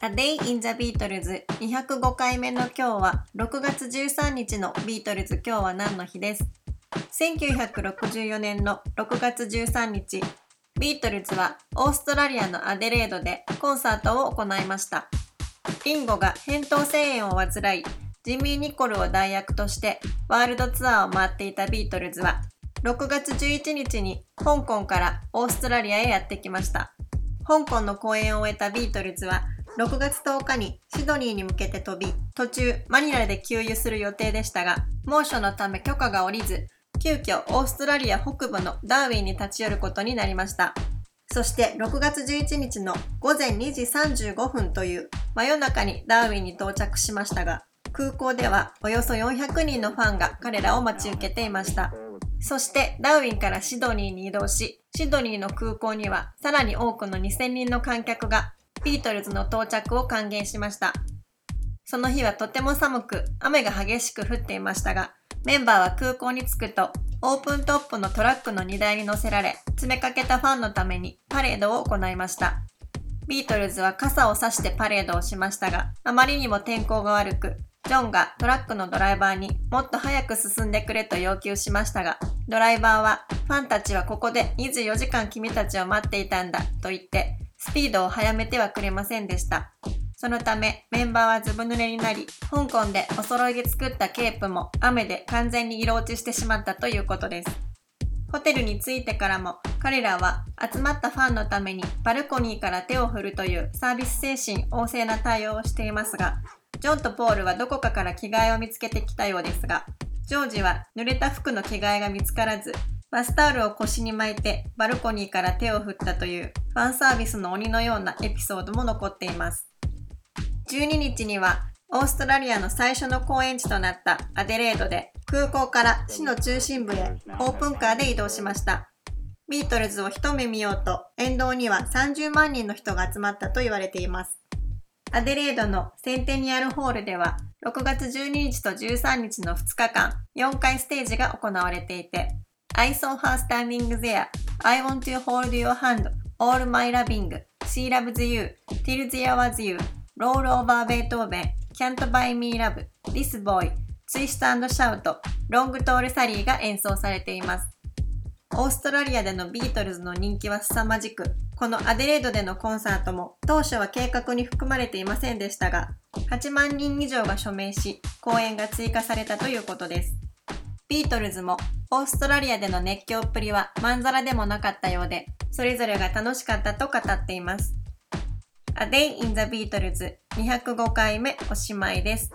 A Day in the Beatles 205回目の今日は6月13日のビートルズ。今日は何の日です？1964年の6月13日ビートルズはオーストラリアのアデレードでコンサートを行いました。リンゴが扁桃腺炎を患いジミー・ニコルを代役としてワールドツアーを回っていたビートルズは6月11日に香港からオーストラリアへやってきました。香港の公演を終えたビートルズは6月10日にシドニーに向けて飛び、途中マニラで給油する予定でしたが、猛暑のため許可が下りず、急遽オーストラリア北部のダーウィンに立ち寄ることになりました。そして6月11日の午前2時35分という真夜中にダーウィンに到着しましたが、空港ではおよそ400人のファンが彼らを待ち受けていました。そしてダーウィンからシドニーに移動し、シドニーの空港にはさらに多くの2000人の観客がビートルズの到着を歓迎しました。その日はとても寒く、雨が激しく降っていましたが、メンバーは空港に着くと、オープントップのトラックの荷台に乗せられ、詰めかけたファンのためにパレードを行いました。ビートルズは傘を差してパレードをしましたが、あまりにも天候が悪く、ジョンがトラックのドライバーにもっと早く進んでくれと要求しましたが、ドライバーはファンたちはここで24時間君たちを待っていたんだと言ってスピードを速めてはくれませんでした。そのためメンバーはずぶ濡れになり、香港でお揃いで作ったケープも雨で完全に色落ちしてしまったということです。ホテルに着いてからも彼らは集まったファンのためにバルコニーから手を振るというサービス精神旺盛な対応をしていますが、ジョンとポールはどこかから着替えを見つけてきたようですが、ジョージは濡れた服の着替えが見つからず、バスタオルを腰に巻いてバルコニーから手を振ったというファンサービスの鬼のようなエピソードも残っています。12日にはオーストラリアの最初の公演地となったアデレードで空港から市の中心部へオープンカーで移動しました。ビートルズを一目見ようと沿道には30万人の人が集まったと言われています。アデレードのセンテニアルホールでは6月12日と13日の2日間4回ステージが行われていて I saw her standing there. I want to hold your hand. All my loving. She loves you. Till there was you. Roll over Beethoven. Can't buy me love. This boy. Twist and shout. ロングトールサリーが演奏されています。オーストラリアでのビートルズの人気は凄まじく、このアデレードでのコンサートも当初は計画に含まれていませんでしたが、8万人以上が署名し、公演が追加されたということです。ビートルズもオーストラリアでの熱狂っぷりはまんざらでもなかったようで、それぞれが楽しかったと語っています。A Day in the Beatles 205回目おしまいです。